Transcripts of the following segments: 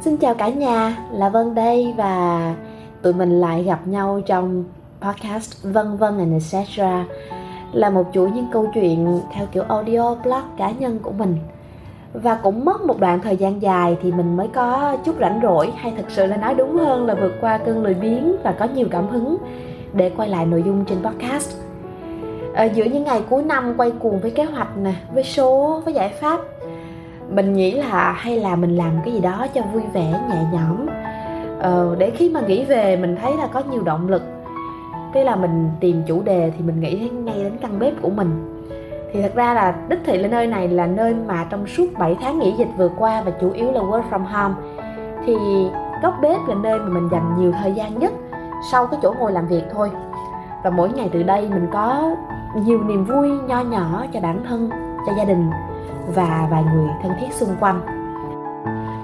Xin chào cả nhà, là Vân đây và tụi mình lại gặp nhau trong podcast Vân Vân and etc. Là một chuỗi những câu chuyện theo kiểu audio blog cá nhân của mình Và cũng mất một đoạn thời gian dài thì mình mới có chút rảnh rỗi hay thực sự là nói đúng hơn là vượt qua cơn lười biếng và có nhiều cảm hứng để quay lại nội dung trên podcast ở giữa những ngày cuối năm quay cuồng với kế hoạch nè với số với giải pháp mình nghĩ là hay là mình làm cái gì đó cho vui vẻ nhẹ nhõm. Ờ, để khi mà nghĩ về mình thấy là có nhiều động lực. Cái là mình tìm chủ đề thì mình nghĩ ngay đến căn bếp của mình. Thì thật ra là đích thị là nơi này là nơi mà trong suốt 7 tháng nghỉ dịch vừa qua và chủ yếu là work from home thì góc bếp là nơi mà mình dành nhiều thời gian nhất sau cái chỗ ngồi làm việc thôi. Và mỗi ngày từ đây mình có nhiều niềm vui nho nhỏ cho bản thân cho gia đình và vài người thân thiết xung quanh.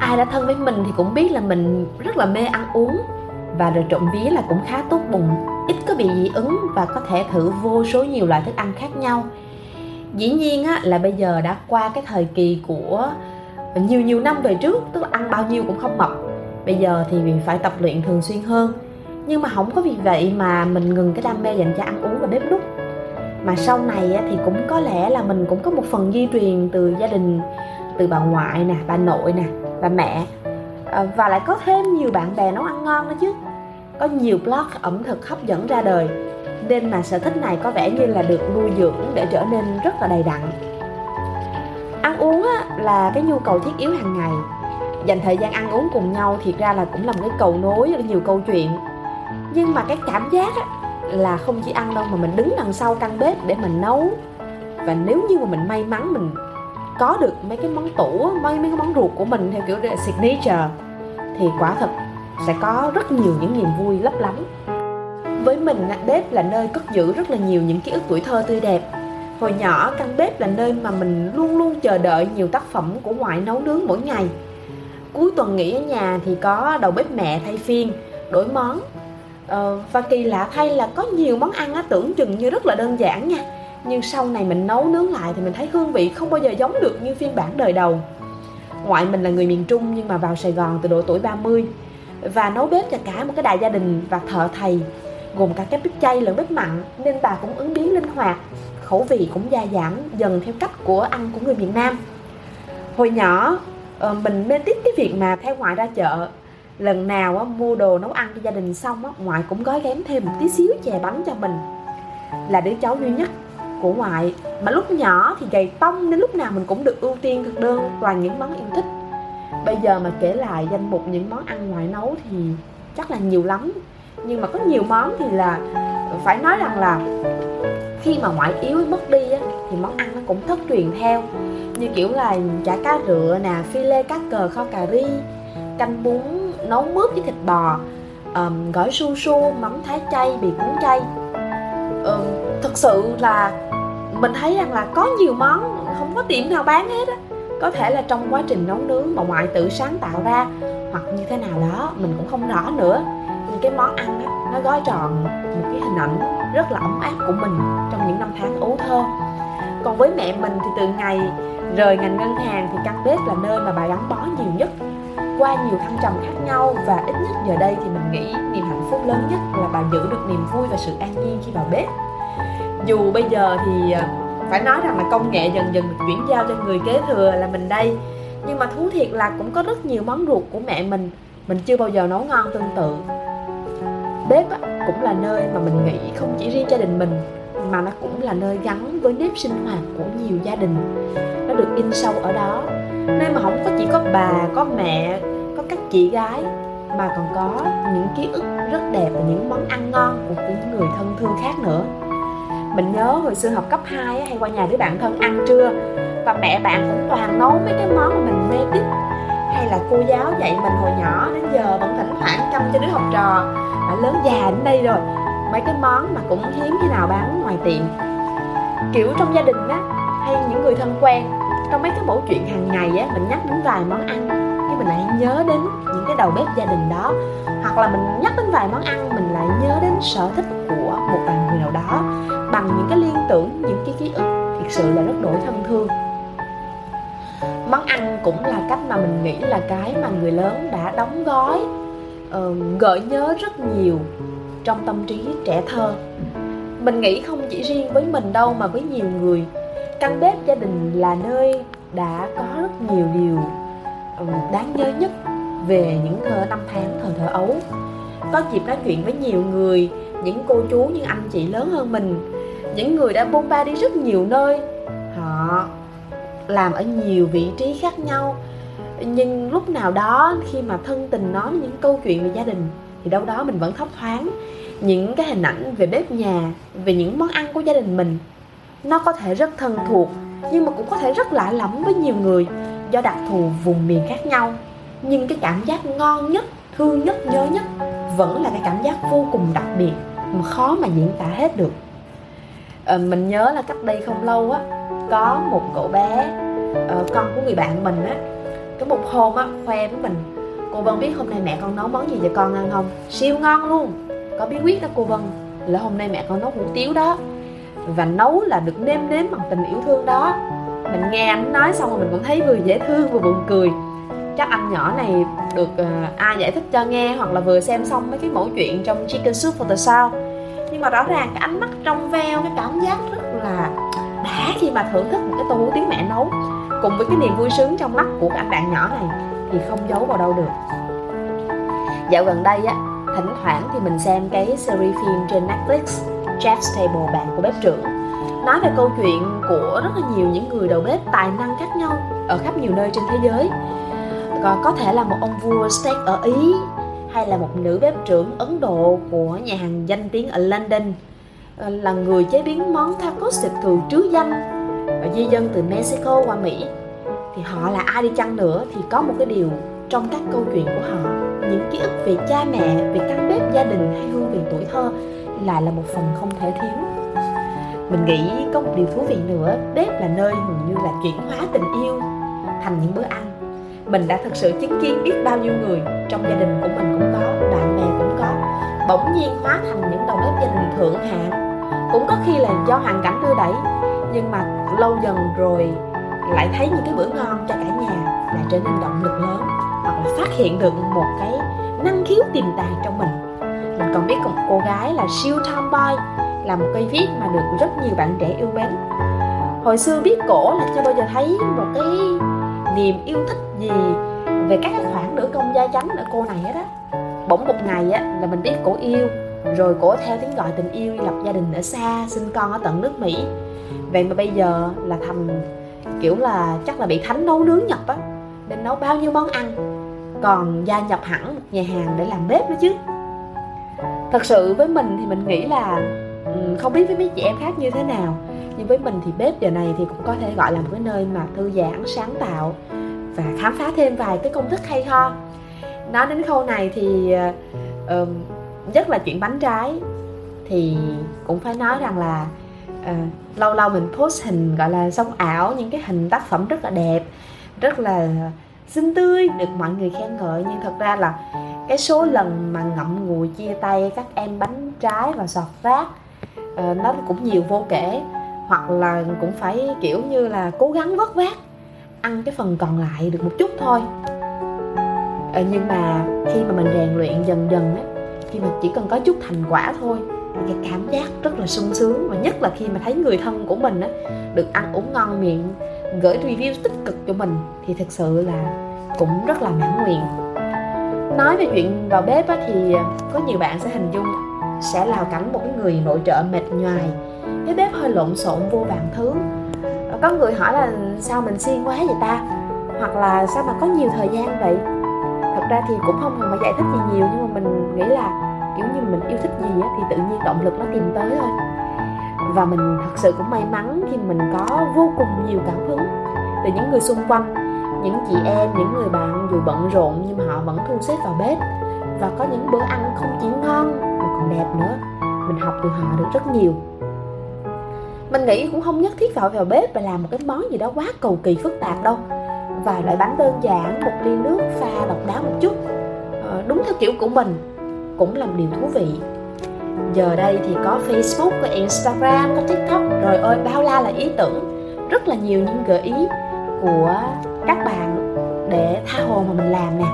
Ai đã thân với mình thì cũng biết là mình rất là mê ăn uống và rồi trộm vía là cũng khá tốt bụng ít có bị dị ứng và có thể thử vô số nhiều loại thức ăn khác nhau. Dĩ nhiên á, là bây giờ đã qua cái thời kỳ của nhiều nhiều năm về trước tức là ăn bao nhiêu cũng không mập. Bây giờ thì mình phải tập luyện thường xuyên hơn. Nhưng mà không có vì vậy mà mình ngừng cái đam mê dành cho ăn uống và bếp núc mà sau này thì cũng có lẽ là mình cũng có một phần di truyền từ gia đình, từ bà ngoại nè, bà nội nè, bà mẹ. Ờ, và lại có thêm nhiều bạn bè nấu ăn ngon nữa chứ. Có nhiều blog ẩm thực hấp dẫn ra đời. Nên mà sở thích này có vẻ như là được nuôi dưỡng để trở nên rất là đầy đặn. Ăn uống là cái nhu cầu thiết yếu hàng ngày. Dành thời gian ăn uống cùng nhau thiệt ra là cũng là một cái cầu nối, nhiều câu chuyện. Nhưng mà cái cảm giác là không chỉ ăn đâu mà mình đứng đằng sau căn bếp để mình nấu. Và nếu như mà mình may mắn, mình có được mấy cái món tủ, mấy mấy cái món ruột của mình theo kiểu là signature, thì quả thật sẽ có rất nhiều những niềm vui lấp lắm với mình bếp là nơi cất giữ rất là nhiều những ký ức tuổi thơ tươi đẹp. Hồi nhỏ, căn bếp là nơi mà mình luôn luôn chờ đợi nhiều tác phẩm của ngoại nấu nướng mỗi ngày. Cuối tuần nghỉ ở nhà thì có đầu bếp mẹ thay phiên, đổi món ờ, và kỳ lạ thay là có nhiều món ăn á, tưởng chừng như rất là đơn giản nha. Nhưng sau này mình nấu nướng lại thì mình thấy hương vị không bao giờ giống được như phiên bản đời đầu. Ngoại mình là người miền Trung nhưng mà vào Sài Gòn từ độ tuổi 30 và nấu bếp cho cả một cái đại gia đình và thợ thầy gồm cả các bếp chay lẫn bếp mặn nên bà cũng ứng biến linh hoạt. Khẩu vị cũng gia giảm dần theo cách của ăn của người miền Nam. Hồi nhỏ ờ, mình mê tít cái việc mà theo ngoại ra chợ lần nào á, mua đồ nấu ăn cho gia đình xong á, ngoại cũng gói ghém thêm một tí xíu chè bánh cho mình. Là đứa cháu duy nhất của ngoại. Mà lúc nhỏ thì gầy tông nên lúc nào mình cũng được ưu tiên thực đơn toàn những món yêu thích. Bây giờ mà kể lại danh mục những món ăn ngoại nấu thì chắc là nhiều lắm. Nhưng mà có nhiều món thì là phải nói rằng là khi mà ngoại yếu mất đi á, thì món ăn nó cũng thất truyền theo. Như kiểu là chả cá rựa nè phi lê cá cờ kho cà ri canh bún nấu mướp với thịt bò um, gỏi su su mắm thái chay bì cuốn chay. Um, thực sự là mình thấy rằng là có nhiều món không có tiệm nào bán hết á. Có thể là trong quá trình nấu nướng mà ngoại tự sáng tạo ra hoặc như thế nào đó mình cũng không rõ nữa. Nhưng cái món ăn á nó gói tròn một cái hình ảnh rất là ấm áp của mình trong những năm tháng ấu thơ. Còn với mẹ mình thì từ ngày rời ngành ngân hàng thì căn bếp là nơi mà bà gắn bó nhiều nhất qua nhiều thăng trầm khác nhau và ít nhất giờ đây thì mình nghĩ niềm hạnh phúc lớn nhất là bà giữ được niềm vui và sự an nhiên khi vào bếp. Dù bây giờ thì à, phải nói rằng là công nghệ dần dần được chuyển giao cho người kế thừa là mình đây, nhưng mà thú thiệt là cũng có rất nhiều món ruột của mẹ mình mình chưa bao giờ nấu ngon tương tự. Bếp cũng là nơi mà mình nghĩ không chỉ riêng gia đình mình, mà nó cũng là nơi gắn với nếp sinh hoạt của nhiều gia đình. Nó được in sâu ở đó, nơi mà không có chỉ có bà, có mẹ chị gái, mà còn có những ký ức rất đẹp và những món ăn ngon của những người thân thương khác nữa. Mình nhớ hồi xưa học cấp 2 hay qua nhà đứa bạn thân ăn trưa, và mẹ bạn cũng toàn nấu mấy cái món mà mình mê thích hay là cô giáo dạy mình hồi nhỏ, đến giờ vẫn thỉnh thoảng chăm cho đứa học trò. Đã lớn già đến đây rồi, mấy cái món mà cũng hiếm khi nào bán ngoài tiệm. Kiểu trong gia đình á, hay những người thân quen, trong mấy cái mẫu chuyện hàng ngày á, mình nhắc đến vài món ăn, cái mình lại nhớ đến những cái đầu bếp gia đình đó. Hoặc là mình nhắc đến vài món ăn mình lại nhớ đến sở thích của một vài người nào đó bằng những cái liên tưởng những cái ký ức thực sự là rất đổi thân thương. Món ăn cũng là cách mà mình nghĩ là cái mà người lớn đã đóng gói uh, gợi nhớ rất nhiều trong tâm trí trẻ thơ. Mình nghĩ không chỉ riêng với mình đâu mà với nhiều người. Căn bếp gia đình là nơi đã có rất nhiều điều ờ, đáng nhớ nhất về những thơ năm tháng thời thơ ấu. Có dịp nói chuyện với nhiều người, những cô chú, những anh chị lớn hơn mình. Những người đã bôn ba đi rất nhiều nơi. Họ làm ở nhiều vị trí khác nhau. Nhưng lúc nào đó, khi mà thân tình nói những câu chuyện về gia đình, thì đâu đó mình vẫn thấp thoáng. Những cái hình ảnh về bếp nhà, về những món ăn của gia đình mình, nó có thể rất thân thuộc, nhưng mà cũng có thể rất lạ lẫm với nhiều người, do đặc thù vùng miền khác nhau nhưng cái cảm giác ngon nhất thương nhất nhớ nhất vẫn là cái cảm giác vô cùng đặc biệt mà khó mà diễn tả hết được. À, mình nhớ là cách đây không lâu á có một cậu bé uh, con của người bạn mình á có một hôm á khoe với mình cô vân biết hôm nay mẹ con nấu món gì cho con ăn không? Siêu ngon luôn có bí quyết đó cô vân là hôm nay mẹ con nấu hủ tiếu đó. Và nấu là được nêm nếm bằng tình yêu thương đó. Mình nghe anh nói xong rồi mình cũng thấy vừa dễ thương vừa buồn cười chắc anh nhỏ này được uh, ai giải thích cho nghe hoặc là vừa xem xong mấy cái mẫu chuyện trong Chicken Soup for the Soul. Nhưng mà rõ ràng cái ánh mắt trong veo cái cảm giác rất là đã khi mà thưởng thức một cái tô hủ tiếu mẹ nấu. Cùng với cái niềm vui sướng trong mắt của anh bạn nhỏ này thì không giấu vào đâu được. Dạo gần đây á thỉnh thoảng thì mình xem cái series phim trên Netflix Chef's Table bạn của bếp trưởng. Nói về câu chuyện của rất là nhiều những người đầu bếp tài năng khác nhau ở khắp nhiều nơi trên thế giới còn có thể là một ông vua steak ở ý hay là một nữ bếp trưởng ấn độ của nhà hàng danh tiếng ở london ờ, là người chế biến món tacos thịt thường trứ danh và di dân từ mexico qua mỹ. Thì họ là ai đi chăng nữa thì có một cái điều trong các câu chuyện của họ. Những ký ức về cha mẹ, về căn bếp gia đình hay hương vị tuổi thơ lại là một phần không thể thiếu. Mình nghĩ có một điều thú vị nữa, bếp là nơi gần như là chuyển hóa tình yêu thành những bữa ăn mình đã thực sự chứng kiến biết bao nhiêu người trong gia đình của mình cũng có, bạn bè cũng có. Bỗng nhiên hóa thành những đầu bếp gia đình thượng hạng. Cũng có khi là do hoàn cảnh đưa đẩy, nhưng mà lâu dần rồi lại thấy những cái bữa ngon cho cả nhà lại trở nên động lực lớn. Hoặc là phát hiện được một cái năng khiếu tiềm tàng trong mình. Mình còn biết một cô gái là siêu tomboy, là một cây viết mà được rất nhiều bạn trẻ yêu mến. Hồi xưa biết cổ là chưa bao giờ thấy một cái niềm yêu thích gì về các cái khoản nữ công gia chánh ở cô này hết á bỗng một ngày á là mình biết cổ yêu, rồi cổ theo tiếng gọi tình yêu lập gia đình ở xa, sinh con ở tận nước mỹ. Vậy mà bây giờ là thành kiểu là chắc là bị thánh nấu nướng nhập á, nên nấu bao nhiêu món ăn, còn gia nhập hẳn một nhà hàng để làm bếp nữa chứ. Thật sự với mình thì mình nghĩ là ừ, không biết với mấy chị em khác như thế nào, nhưng với mình thì bếp giờ này thì cũng có thể gọi là một cái nơi mà thư giãn, sáng tạo và khám phá thêm vài cái công thức hay ho. Nói đến khâu này thì ờ, uh, rất là chuyện bánh trái thì cũng phải nói rằng là uh, lâu lâu mình post hình gọi là sống ảo những cái hình tác phẩm rất là đẹp rất là xinh tươi được mọi người khen ngợi. Nhưng thật ra là cái số lần mà ngậm ngùi chia tay các em bánh trái và sọt rác uh, ờ, nó cũng nhiều vô kể. Hoặc là cũng phải kiểu như là cố gắng vất vát ăn cái phần còn lại được một chút thôi. À, nhưng mà khi mà mình rèn luyện dần dần á khi mà chỉ cần có chút thành quả thôi cái cảm giác rất là sung sướng và nhất là khi mà thấy người thân của mình á được ăn uống ngon miệng gửi review tích cực cho mình thì thực sự là cũng rất là mãn nguyện. Nói về chuyện vào bếp á, thì ờ, có nhiều bạn sẽ hình dung sẽ là cảnh một cái người nội trợ mệt nhoài. Cái bếp hơi lộn xộn vô vàng thứ có người hỏi là sao mình siêng quá vậy ta? Hoặc là sao mà có nhiều thời gian vậy? Thật ra thì cũng không cần phải giải thích gì nhiều nhưng mà mình nghĩ là kiểu như mình yêu thích gì á, thì tự nhiên động lực nó tìm tới thôi. Và mình thật sự cũng may mắn khi mình có vô cùng nhiều cảm hứng từ những người xung quanh. Những chị em những người bạn dù bận rộn nhưng mà họ vẫn thu xếp vào bếp. Và có những bữa ăn không chỉ ngon mà còn đẹp nữa. Mình học từ họ được rất nhiều mình nghĩ cũng không nhất thiết phải vào bếp và làm một cái món gì đó quá cầu kỳ phức tạp đâu. Vài loại bánh đơn giản một ly nước pha độc đáo một chút. Ờ, đúng theo kiểu của mình cũng là một điều thú vị. Giờ đây thì có facebook có instagram có tiktok. Rồi ơi bao la là ý tưởng. Rất là nhiều những gợi ý của các bạn để tha hồ mà mình làm nè.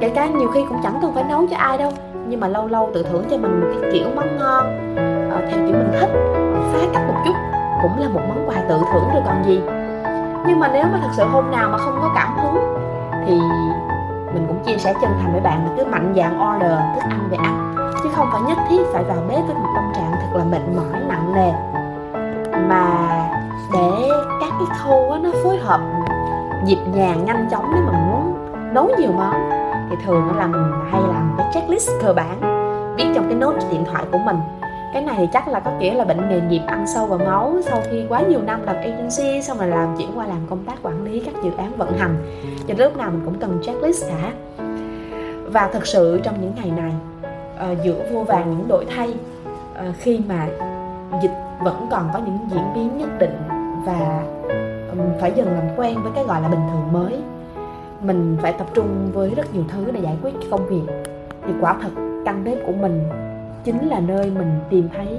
Kể cả nhiều khi cũng chẳng cần phải nấu cho ai đâu nhưng mà lâu lâu tự thưởng cho mình một cái kiểu món ngon ờ, theo kiểu mình thích phá cách một chút cũng là một món quà tự thưởng rồi còn gì. Nhưng mà nếu mà thật sự hôm nào mà không có cảm hứng thì mình cũng chia sẻ chân thành với bạn là cứ mạnh dạn order thức ăn về ăn. Chứ không phải nhất thiết phải vào bếp với một tâm trạng thật là mệt mỏi, nặng nề. Mà để các cái khâu nó phối hợp nhịp nhàng, nhanh chóng nếu mà muốn nấu nhiều món thì thường là mình hay làm cái checklist cơ bản, viết trong cái nốt điện thoại của mình cái này thì chắc là có nghĩa là bệnh nghề nghiệp ăn sâu vào máu sau khi quá nhiều năm làm agency xong rồi làm chuyển qua làm công tác quản lý các dự án vận hành. Cho lúc nào mình cũng cần checklist cả. Và thật sự trong những ngày này uh, giữa vô vàng những đổi thay uh, khi mà dịch vẫn còn có những diễn biến nhất định và um, phải dần làm quen với cái gọi là bình thường mới mình phải tập trung với rất nhiều thứ để giải quyết công việc. Thì quả thật căn bếp của mình chính là nơi mình tìm thấy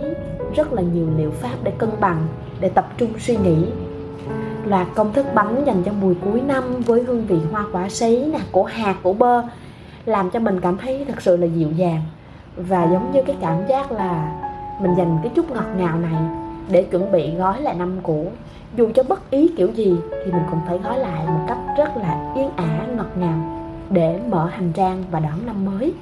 rất là nhiều liệu pháp để cân bằng, để tập trung suy nghĩ. Là công thức bánh dành cho mùi cuối năm với hương vị hoa quả sấy nè, của hạt, của bơ, làm cho mình cảm thấy thật sự là dịu dàng. Và giống như cái cảm giác là mình dành cái chút ngọt ngào này để chuẩn bị gói lại năm cũ. Dù cho bất ý kiểu gì thì mình cũng phải gói lại một cách rất là yên ả, ngọt ngào để mở hành trang và đón năm mới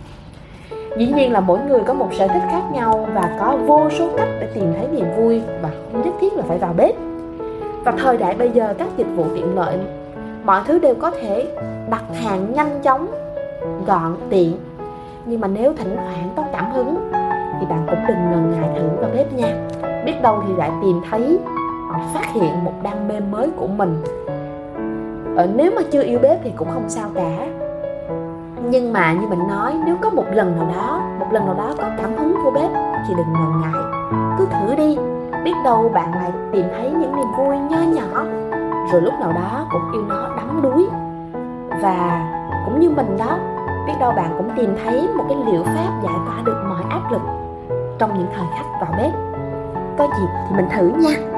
dĩ nhiên là mỗi người có một sở thích khác nhau và có vô số cách để tìm thấy niềm vui và không nhất thiết là phải vào bếp. Và thời đại bây giờ các dịch vụ tiện lợi mọi thứ đều có thể đặt hàng nhanh chóng gọn tiện. Nhưng mà nếu thỉnh thoảng có cảm hứng thì bạn cũng đừng ngần ngại thử vào bếp nha. Biết đâu thì lại tìm thấy hoặc phát hiện một đam mê mới của mình. Ờ, nếu mà chưa yêu bếp thì cũng không sao cả nhưng mà như mình nói, nếu có một lần nào đó, một lần nào đó có cảm hứng vô bếp, thì đừng ngần ngại. Cứ thử đi. Biết đâu bạn lại tìm thấy những niềm vui nho nhỏ, rồi lúc nào đó cũng yêu nó đắm đuối. Và cũng như mình đó, biết đâu bạn cũng tìm thấy một cái liệu pháp giải tỏa được mọi áp lực trong những thời khắc vào bếp. Có dịp thì mình thử nha.